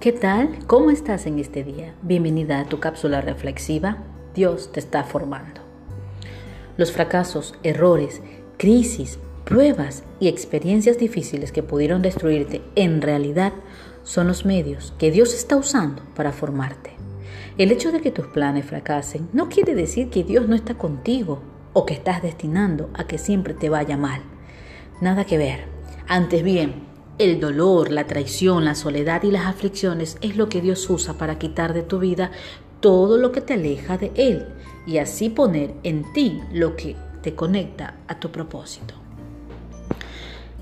¿Qué tal? ¿Cómo estás en este día? Bienvenida a tu cápsula reflexiva. Dios te está formando. Los fracasos, errores, crisis, pruebas y experiencias difíciles que pudieron destruirte en realidad son los medios que Dios está usando para formarte. El hecho de que tus planes fracasen no quiere decir que Dios no está contigo o que estás destinando a que siempre te vaya mal. Nada que ver. Antes bien, el dolor, la traición, la soledad y las aflicciones es lo que Dios usa para quitar de tu vida todo lo que te aleja de Él y así poner en ti lo que te conecta a tu propósito.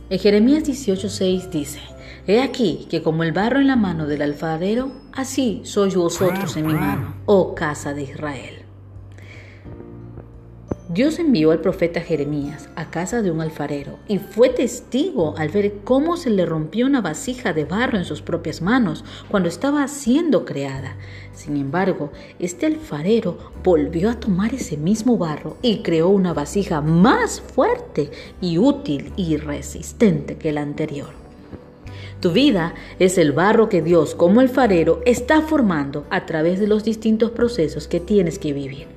En Jeremías 18:6 dice, He aquí que como el barro en la mano del alfarero, así sois vosotros en mi mano, oh casa de Israel. Dios envió al profeta Jeremías a casa de un alfarero y fue testigo al ver cómo se le rompió una vasija de barro en sus propias manos cuando estaba siendo creada. Sin embargo, este alfarero volvió a tomar ese mismo barro y creó una vasija más fuerte y útil y resistente que la anterior. Tu vida es el barro que Dios como alfarero está formando a través de los distintos procesos que tienes que vivir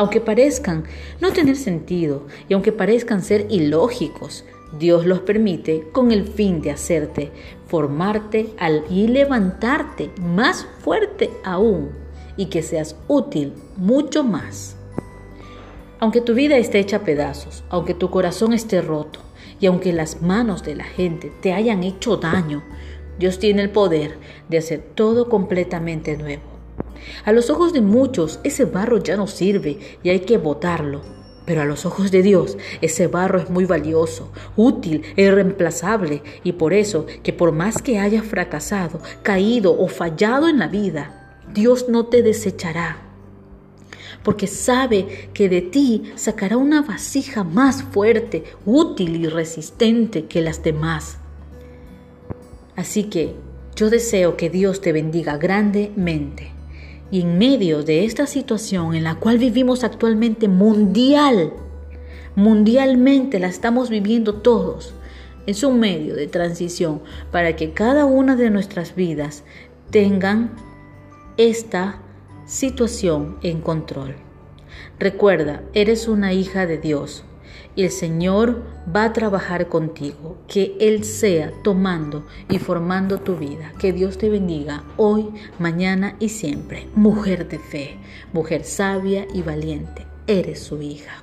aunque parezcan no tener sentido y aunque parezcan ser ilógicos, Dios los permite con el fin de hacerte, formarte y levantarte más fuerte aún y que seas útil mucho más. Aunque tu vida esté hecha a pedazos, aunque tu corazón esté roto y aunque las manos de la gente te hayan hecho daño, Dios tiene el poder de hacer todo completamente nuevo. A los ojos de muchos ese barro ya no sirve y hay que botarlo. Pero a los ojos de Dios ese barro es muy valioso, útil e irreemplazable y por eso que por más que hayas fracasado, caído o fallado en la vida, Dios no te desechará. Porque sabe que de ti sacará una vasija más fuerte, útil y resistente que las demás. Así que yo deseo que Dios te bendiga grandemente. Y en medio de esta situación en la cual vivimos actualmente mundial, mundialmente la estamos viviendo todos, es un medio de transición para que cada una de nuestras vidas tengan esta situación en control. Recuerda, eres una hija de Dios y el Señor va a trabajar contigo, que Él sea tomando y formando tu vida. Que Dios te bendiga hoy, mañana y siempre. Mujer de fe, mujer sabia y valiente, eres su hija.